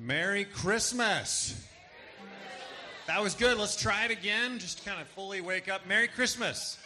Merry Christmas. That was good. Let's try it again. Just to kind of fully wake up. Merry Christmas.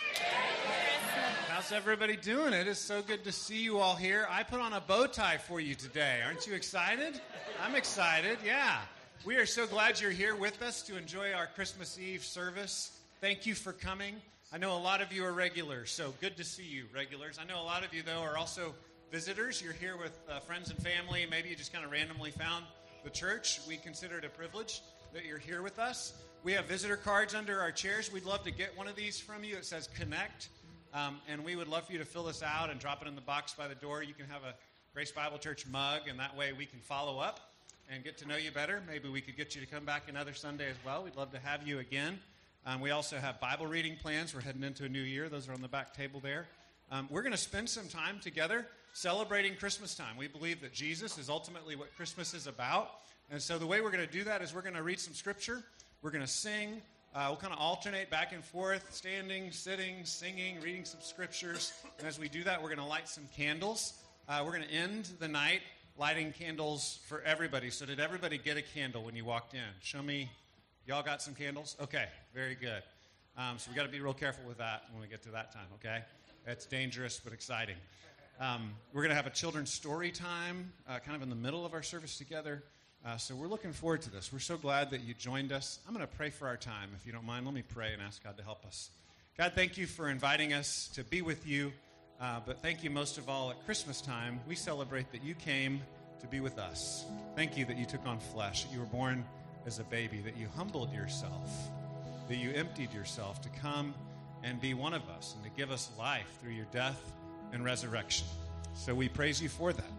How's everybody doing? It is so good to see you all here. I put on a bow tie for you today. Aren't you excited? I'm excited. Yeah. We are so glad you're here with us to enjoy our Christmas Eve service. Thank you for coming. I know a lot of you are regulars, so good to see you, regulars. I know a lot of you, though, are also visitors. You're here with uh, friends and family. Maybe you just kind of randomly found the church. We consider it a privilege that you're here with us. We have visitor cards under our chairs. We'd love to get one of these from you. It says Connect. Um, and we would love for you to fill this out and drop it in the box by the door. You can have a Grace Bible Church mug, and that way we can follow up and get to know you better. Maybe we could get you to come back another Sunday as well. We'd love to have you again. Um, we also have Bible reading plans. We're heading into a new year. Those are on the back table there. Um, we're going to spend some time together celebrating Christmas time. We believe that Jesus is ultimately what Christmas is about. And so the way we're going to do that is we're going to read some scripture, we're going to sing. Uh, we'll kind of alternate back and forth, standing, sitting, singing, reading some scriptures. And as we do that, we're going to light some candles. Uh, we're going to end the night lighting candles for everybody. So, did everybody get a candle when you walked in? Show me. Y'all got some candles? Okay, very good. Um, so, we got to be real careful with that when we get to that time, okay? It's dangerous but exciting. Um, we're going to have a children's story time uh, kind of in the middle of our service together. Uh, so we're looking forward to this. We're so glad that you joined us. I'm going to pray for our time. If you don't mind, let me pray and ask God to help us. God, thank you for inviting us to be with you. Uh, but thank you most of all at Christmas time. We celebrate that you came to be with us. Thank you that you took on flesh, that you were born as a baby, that you humbled yourself, that you emptied yourself to come and be one of us and to give us life through your death and resurrection. So we praise you for that.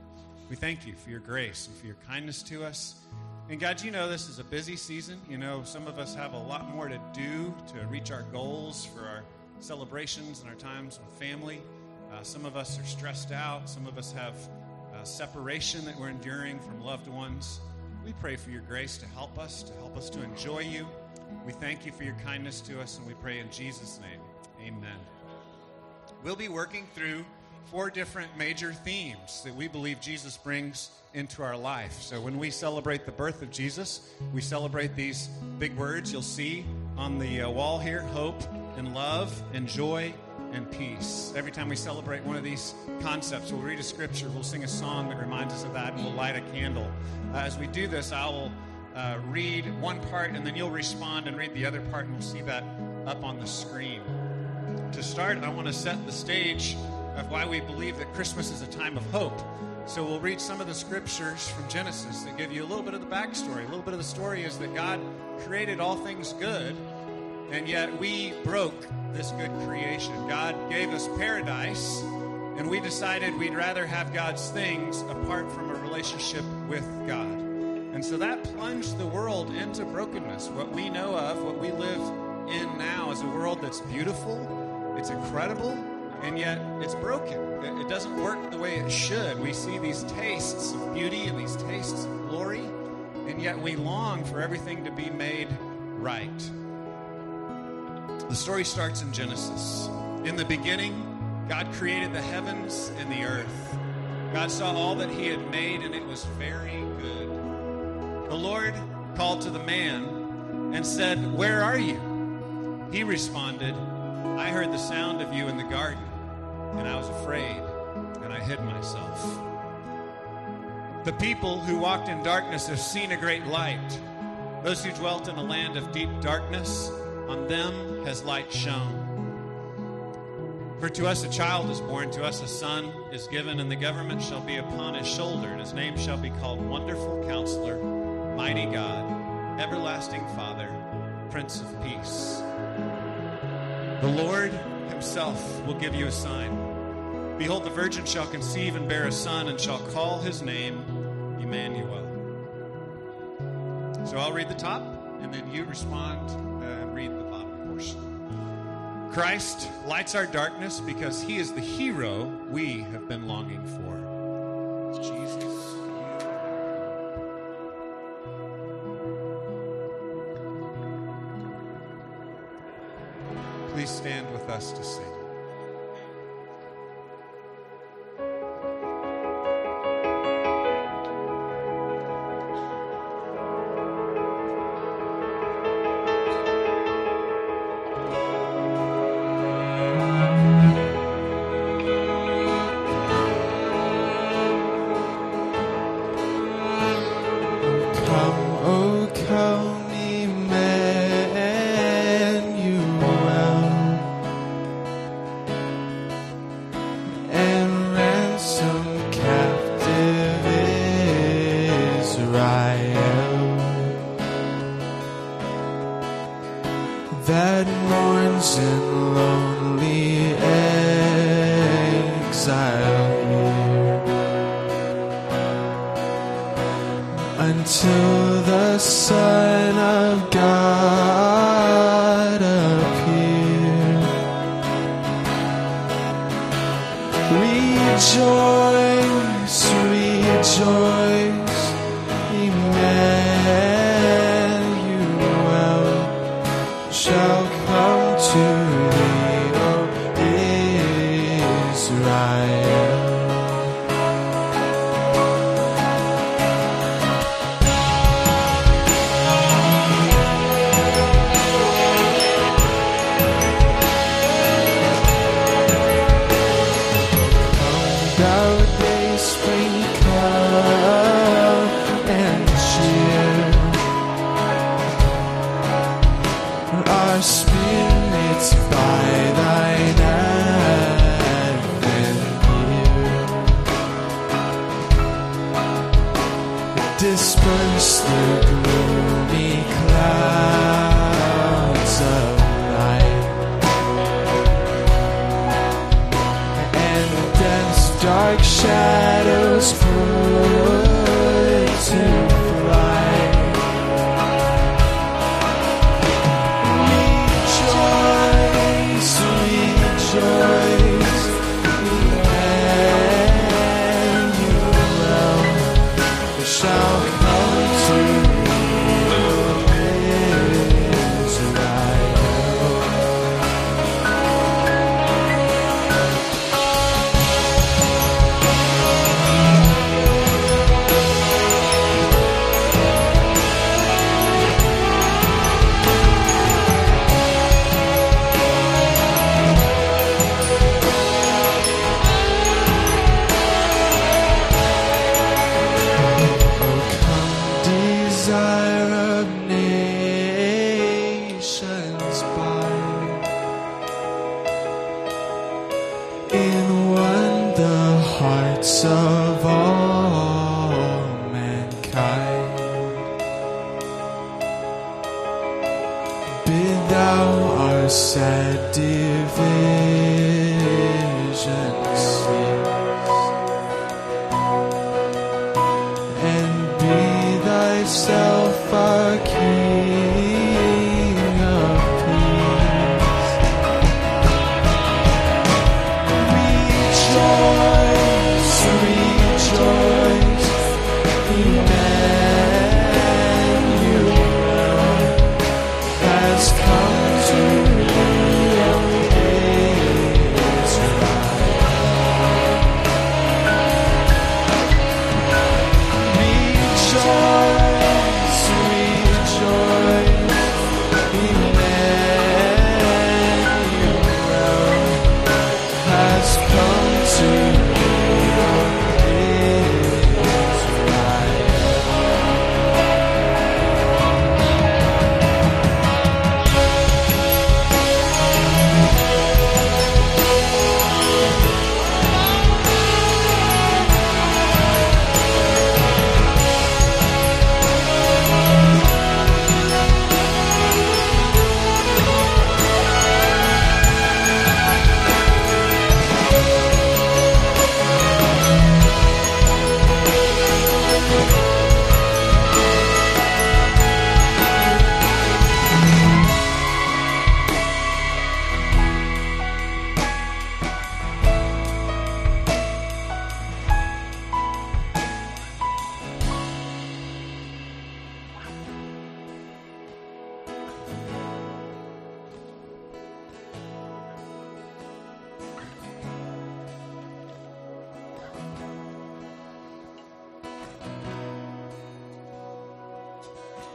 We thank you for your grace and for your kindness to us. And God, you know this is a busy season. You know, some of us have a lot more to do to reach our goals for our celebrations and our times with family. Uh, some of us are stressed out. Some of us have uh, separation that we're enduring from loved ones. We pray for your grace to help us, to help us to enjoy you. We thank you for your kindness to us, and we pray in Jesus' name. Amen. We'll be working through four different major themes that we believe Jesus brings into our life. So when we celebrate the birth of Jesus, we celebrate these big words you'll see on the uh, wall here hope and love and joy and peace. Every time we celebrate one of these concepts, we'll read a scripture, we'll sing a song that reminds us of that, and we'll light a candle. Uh, as we do this, I will uh, read one part, and then you'll respond and read the other part, and we'll see that up on the screen. To start, I want to set the stage of why we believe that Christmas is a time of hope. So we'll read some of the scriptures from Genesis that give you a little bit of the backstory. A little bit of the story is that God created all things good, and yet we broke this good creation. God gave us paradise, and we decided we'd rather have God's things apart from a relationship with God. And so that plunged the world into brokenness. What we know of, what we live in now, is a world that's beautiful, it's incredible, and yet it's broken. It doesn't work the way it should. We see these tastes of beauty and these tastes of glory, and yet we long for everything to be made right. The story starts in Genesis. In the beginning, God created the heavens and the earth. God saw all that He had made, and it was very good. The Lord called to the man and said, Where are you? He responded, I heard the sound of you in the garden, and I was afraid, and I hid myself. The people who walked in darkness have seen a great light. Those who dwelt in a land of deep darkness, on them has light shone. For to us a child is born, to us a son is given, and the government shall be upon his shoulder, and his name shall be called Wonderful Counselor, Mighty God, Everlasting Father, Prince of Peace. The Lord himself will give you a sign. Behold, the virgin shall conceive and bear a son, and shall call his name Emmanuel. So I'll read the top, and then you respond and uh, read the bottom portion. Christ lights our darkness because he is the hero we have been longing for. Us to sing.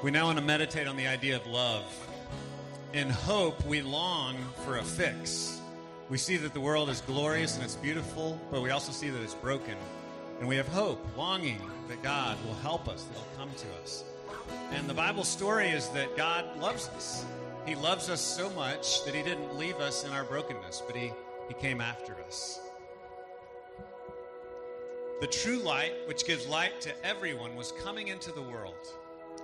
We now want to meditate on the idea of love. In hope, we long for a fix. We see that the world is glorious and it's beautiful, but we also see that it's broken. And we have hope, longing that God will help us, that He'll come to us. And the Bible story is that God loves us. He loves us so much that He didn't leave us in our brokenness, but He, he came after us. The true light, which gives light to everyone, was coming into the world.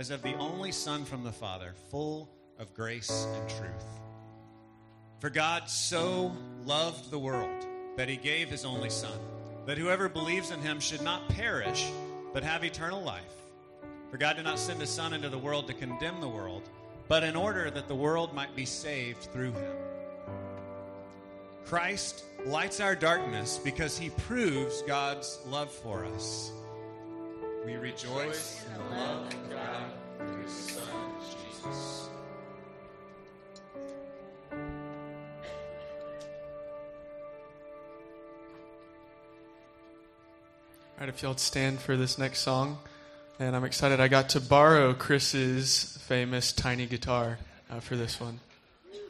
as of the only Son from the Father, full of grace and truth. For God so loved the world that he gave his only Son, that whoever believes in him should not perish, but have eternal life. For God did not send his Son into the world to condemn the world, but in order that the world might be saved through him. Christ lights our darkness because he proves God's love for us. We rejoice in the love of God through his Son, Jesus. All right, if y'all stand for this next song. And I'm excited I got to borrow Chris's famous tiny guitar uh, for this one. In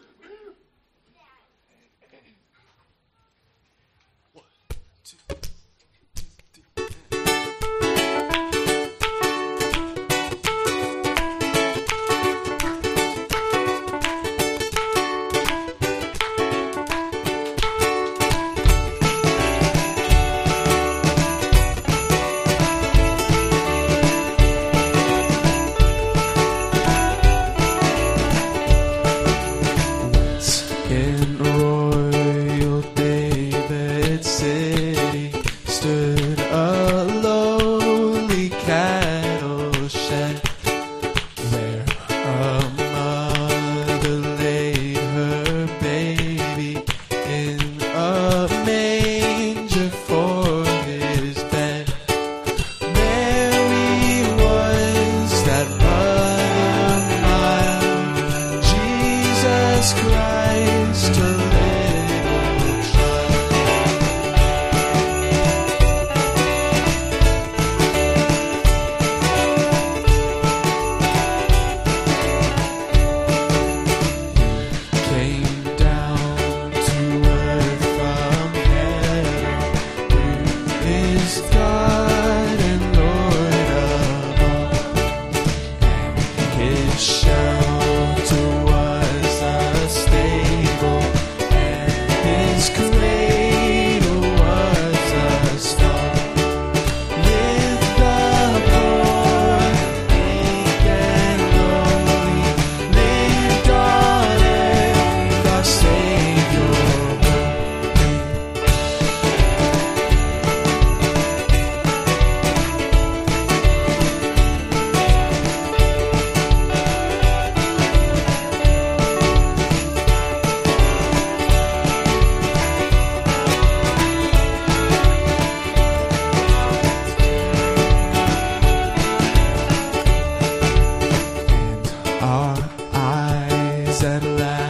eyes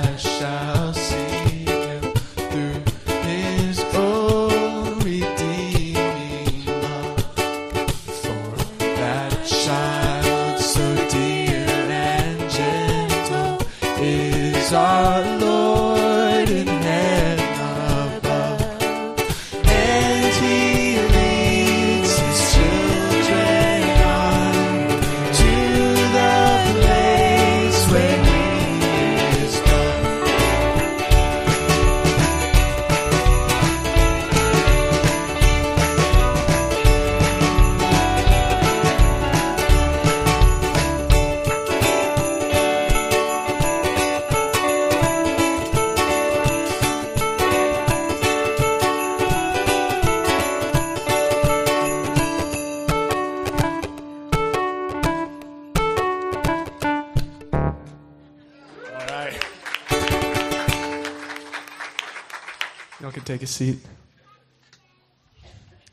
seat.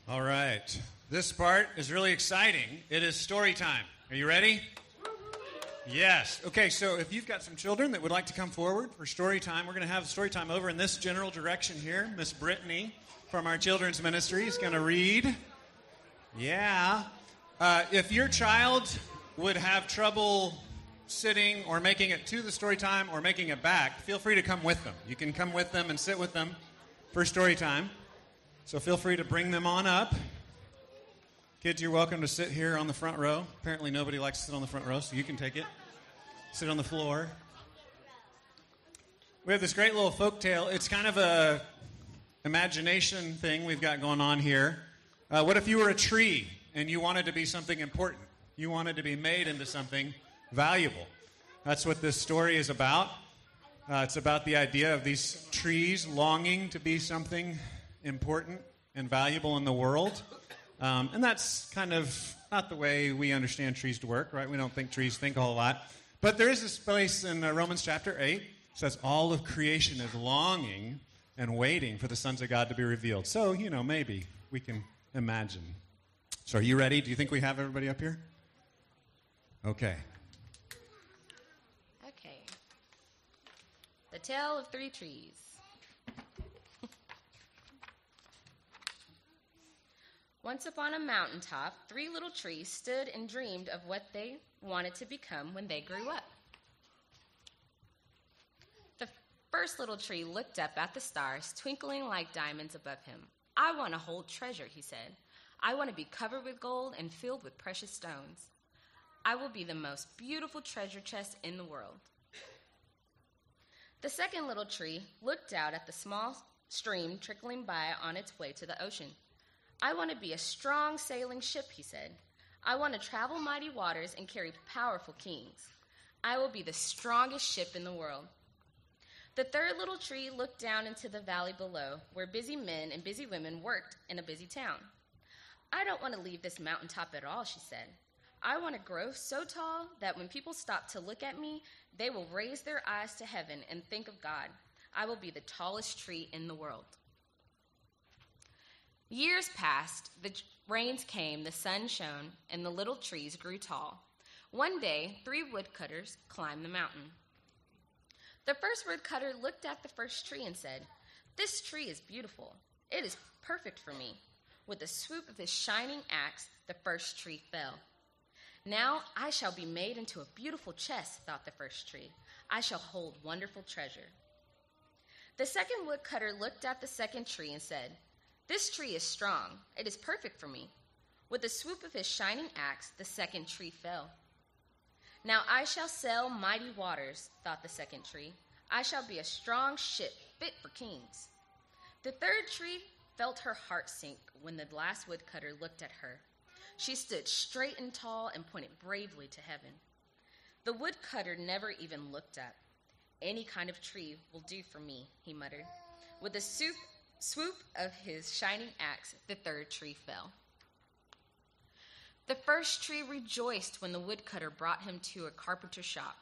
All right. This part is really exciting. It is story time. Are you ready? Yes. Okay, so if you've got some children that would like to come forward for story time, we're going to have story time over in this general direction here. Miss Brittany from our children's ministry is going to read. Yeah. Uh, if your child would have trouble sitting or making it to the story time or making it back, feel free to come with them. You can come with them and sit with them for story time. So feel free to bring them on up. Kids, you're welcome to sit here on the front row. Apparently, nobody likes to sit on the front row, so you can take it. Sit on the floor. We have this great little folk tale. It's kind of a imagination thing we've got going on here. Uh, what if you were a tree and you wanted to be something important? You wanted to be made into something valuable. That's what this story is about. Uh, it's about the idea of these trees longing to be something important and valuable in the world. Um, and that's kind of not the way we understand trees to work, right? We don't think trees think a whole lot. But there is this place in uh, Romans chapter 8 says all of creation is longing and waiting for the sons of God to be revealed. So, you know, maybe we can imagine. So, are you ready? Do you think we have everybody up here? Okay. Okay. The Tale of Three Trees. Once upon a mountaintop, three little trees stood and dreamed of what they wanted to become when they grew up. The first little tree looked up at the stars, twinkling like diamonds above him. I want to hold treasure, he said. I want to be covered with gold and filled with precious stones. I will be the most beautiful treasure chest in the world. The second little tree looked out at the small stream trickling by on its way to the ocean. I want to be a strong sailing ship, he said. I want to travel mighty waters and carry powerful kings. I will be the strongest ship in the world. The third little tree looked down into the valley below, where busy men and busy women worked in a busy town. I don't want to leave this mountaintop at all, she said. I want to grow so tall that when people stop to look at me, they will raise their eyes to heaven and think of God. I will be the tallest tree in the world. Years passed, the rains came, the sun shone, and the little trees grew tall. One day, three woodcutters climbed the mountain. The first woodcutter looked at the first tree and said, This tree is beautiful. It is perfect for me. With a swoop of his shining axe, the first tree fell. Now I shall be made into a beautiful chest, thought the first tree. I shall hold wonderful treasure. The second woodcutter looked at the second tree and said, This tree is strong. It is perfect for me. With a swoop of his shining axe, the second tree fell. Now I shall sail mighty waters, thought the second tree. I shall be a strong ship fit for kings. The third tree felt her heart sink when the last woodcutter looked at her. She stood straight and tall and pointed bravely to heaven. The woodcutter never even looked up. Any kind of tree will do for me, he muttered. With a swoop, swoop of his shining axe, the third tree fell. The first tree rejoiced when the woodcutter brought him to a carpenter's shop,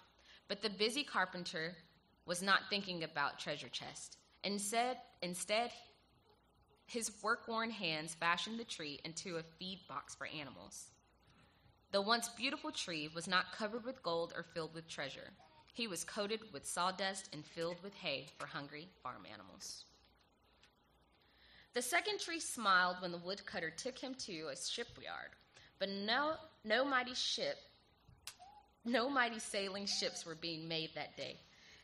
but the busy carpenter was not thinking about treasure chest. Instead, instead his work worn hands fashioned the tree into a feed box for animals. The once beautiful tree was not covered with gold or filled with treasure. He was coated with sawdust and filled with hay for hungry farm animals. The second tree smiled when the woodcutter took him to a shipyard, but no, no mighty ship, no mighty sailing ships were being made that day.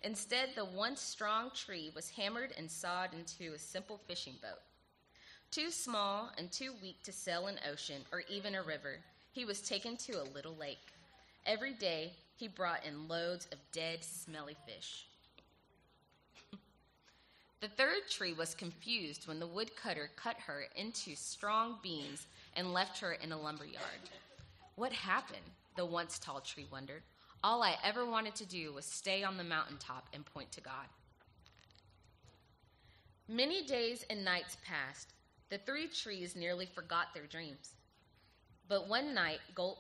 Instead, the once strong tree was hammered and sawed into a simple fishing boat. Too small and too weak to sail an ocean or even a river, he was taken to a little lake. Every day, he brought in loads of dead, smelly fish. the third tree was confused when the woodcutter cut her into strong beams and left her in a lumber yard. What happened? The once tall tree wondered. All I ever wanted to do was stay on the mountaintop and point to God. Many days and nights passed. The three trees nearly forgot their dreams. But one night, gold,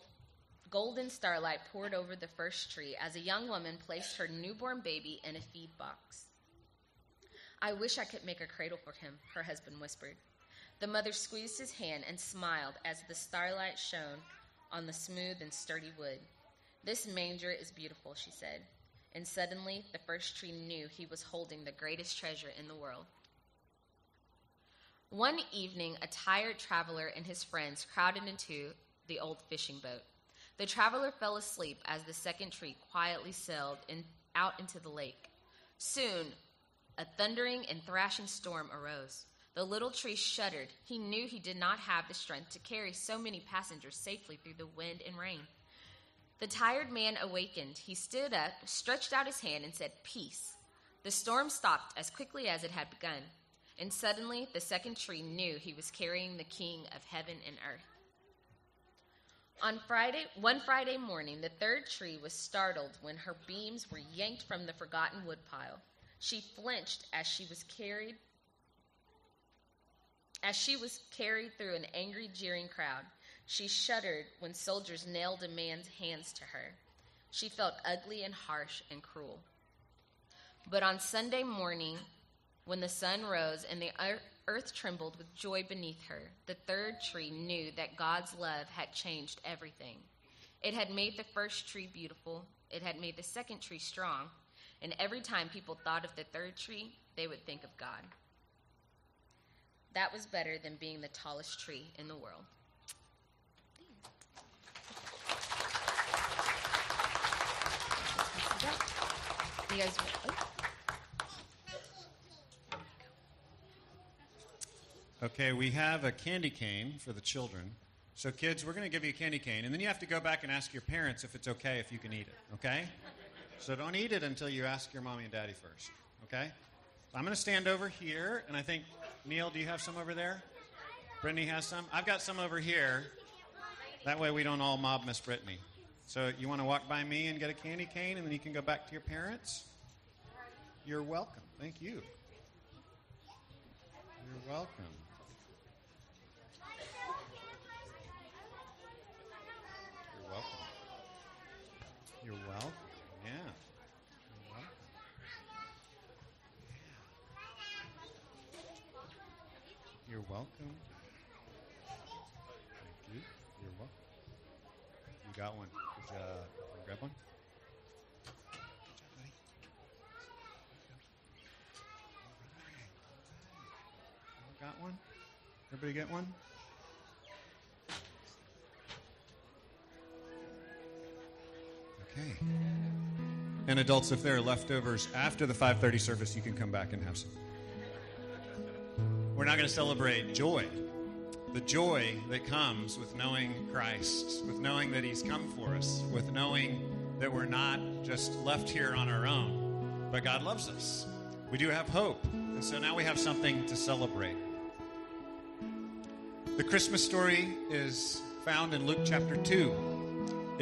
golden starlight poured over the first tree as a young woman placed her newborn baby in a feed box. I wish I could make a cradle for him, her husband whispered. The mother squeezed his hand and smiled as the starlight shone on the smooth and sturdy wood. This manger is beautiful, she said. And suddenly the first tree knew he was holding the greatest treasure in the world. One evening, a tired traveler and his friends crowded into the old fishing boat. The traveler fell asleep as the second tree quietly sailed in, out into the lake. Soon, a thundering and thrashing storm arose. The little tree shuddered. He knew he did not have the strength to carry so many passengers safely through the wind and rain. The tired man awakened. He stood up, stretched out his hand, and said, Peace. The storm stopped as quickly as it had begun, and suddenly the second tree knew he was carrying the King of heaven and earth. On Friday, one Friday morning, the third tree was startled when her beams were yanked from the forgotten woodpile. She flinched as she was carried as she was carried through an angry, jeering crowd. She shuddered when soldiers nailed a man's hands to her. She felt ugly and harsh and cruel. But on Sunday morning, when the sun rose and the earth trembled with joy beneath her, the third tree knew that God's love had changed everything. It had made the first tree beautiful, it had made the second tree strong, and every time people thought of the third tree, they would think of God. That was better than being the tallest tree in the world. You guys. Oh. Okay, we have a candy cane for the children. So, kids, we're going to give you a candy cane, and then you have to go back and ask your parents if it's okay if you can eat it, okay? So, don't eat it until you ask your mommy and daddy first, okay? I'm going to stand over here, and I think, Neil, do you have some over there? Brittany has some? I've got some over here. That way we don't all mob Miss Brittany. So you want to walk by me and get a candy cane, and then you can go back to your parents? You're welcome. Thank you. You're welcome. You're welcome. You're welcome. Yeah. You're welcome. You're welcome. Thank you. You're welcome. You got one. You, uh, grab one? Good job, buddy. All got one? Everybody get one? Okay. And adults, if there are leftovers after the 5:30 service, you can come back and have some. We're not going to celebrate joy, the joy that comes with knowing Christ, with knowing that He's come for us, with knowing that we're not just left here on our own, but God loves us. We do have hope, and so now we have something to celebrate. The Christmas story is found in Luke chapter 2.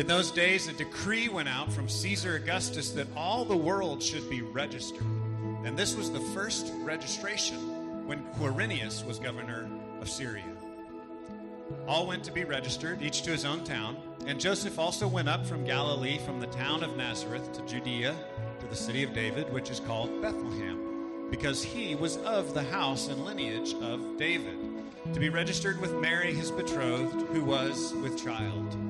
In those days, a decree went out from Caesar Augustus that all the world should be registered. And this was the first registration when Quirinius was governor of Syria. All went to be registered, each to his own town. And Joseph also went up from Galilee, from the town of Nazareth to Judea, to the city of David, which is called Bethlehem, because he was of the house and lineage of David, to be registered with Mary, his betrothed, who was with child.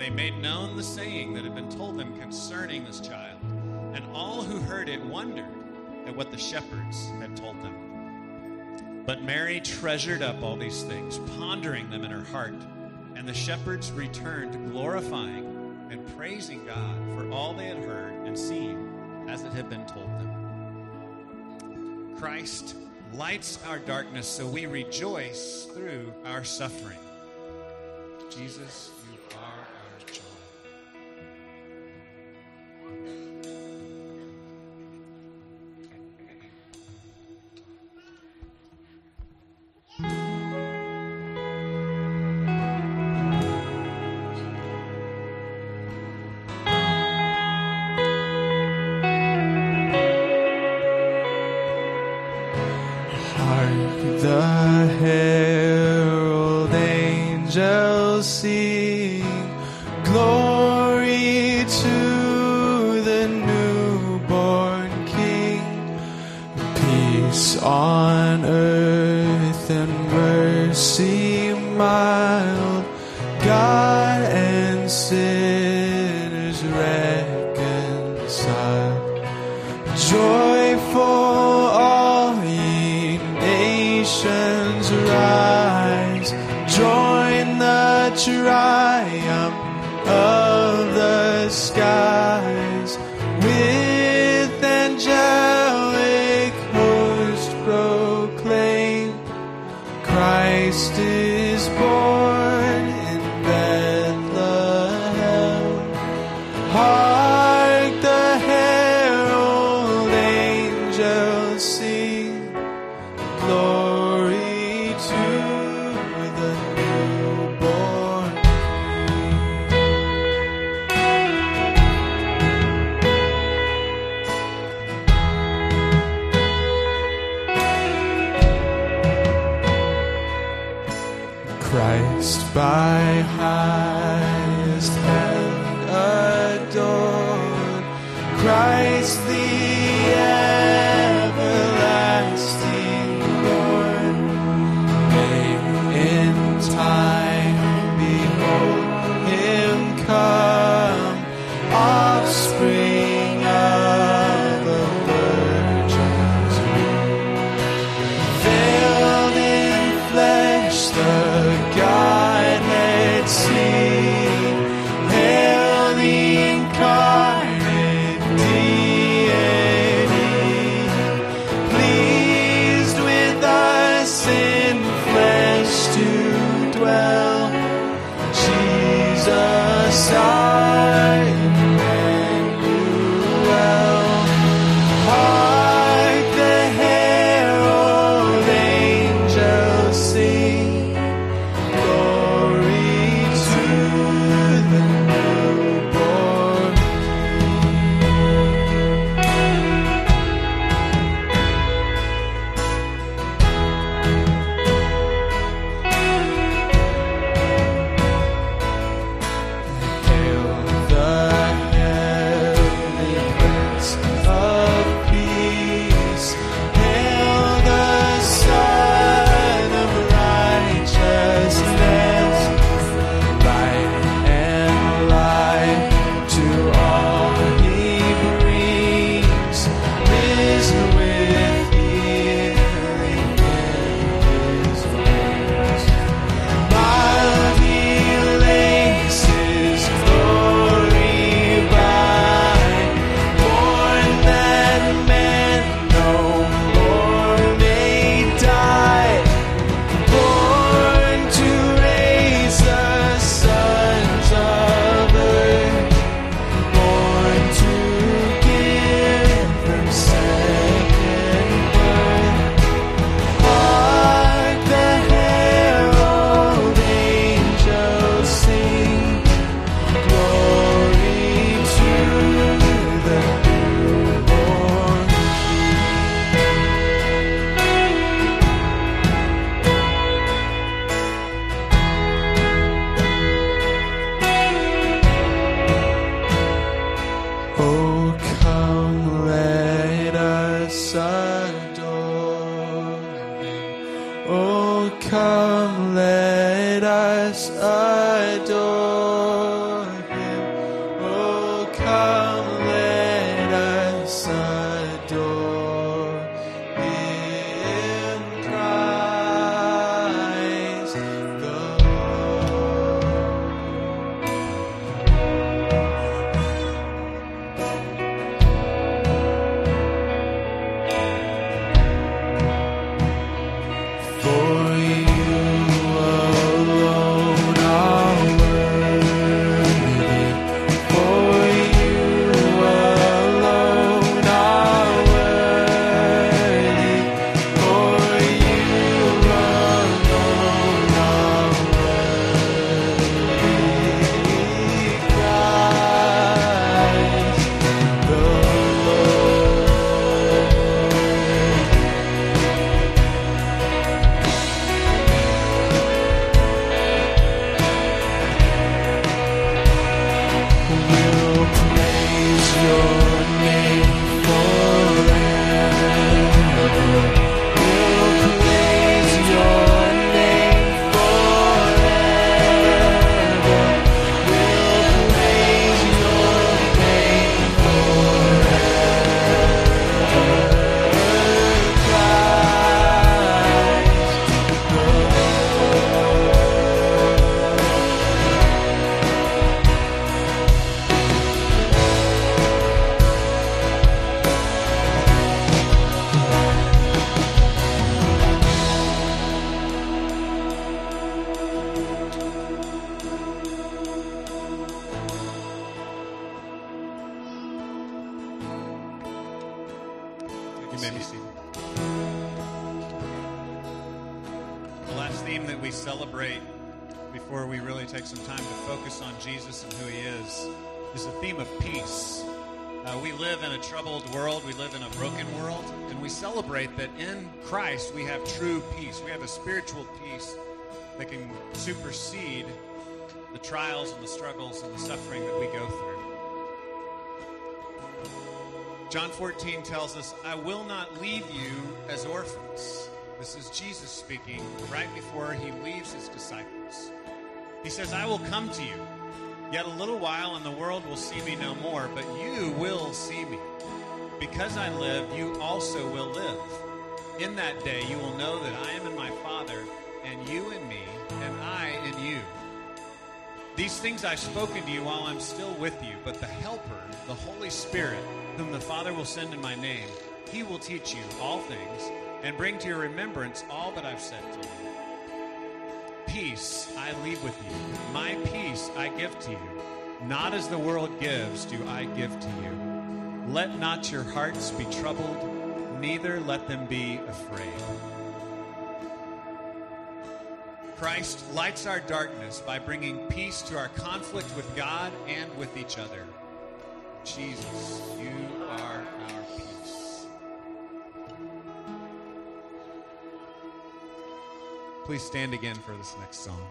they made known the saying that had been told them concerning this child. And all who heard it wondered at what the shepherds had told them. But Mary treasured up all these things, pondering them in her heart. And the shepherds returned, glorifying and praising God for all they had heard and seen as it had been told them. Christ lights our darkness so we rejoice through our suffering. Jesus, true peace. We have a spiritual peace that can supersede the trials and the struggles and the suffering that we go through. John 14 tells us, I will not leave you as orphans. This is Jesus speaking right before he leaves his disciples. He says, I will come to you. Yet a little while, and the world will see me no more, but you will see me. Because I live, you also will live. In that day, you will know that I am in my Father, and you in me, and I in you. These things I've spoken to you while I'm still with you, but the Helper, the Holy Spirit, whom the Father will send in my name, he will teach you all things and bring to your remembrance all that I've said to you. Peace I leave with you, my peace I give to you. Not as the world gives, do I give to you. Let not your hearts be troubled, neither let them be afraid. Christ lights our darkness by bringing peace to our conflict with God and with each other. Jesus, you are our peace. Please stand again for this next song.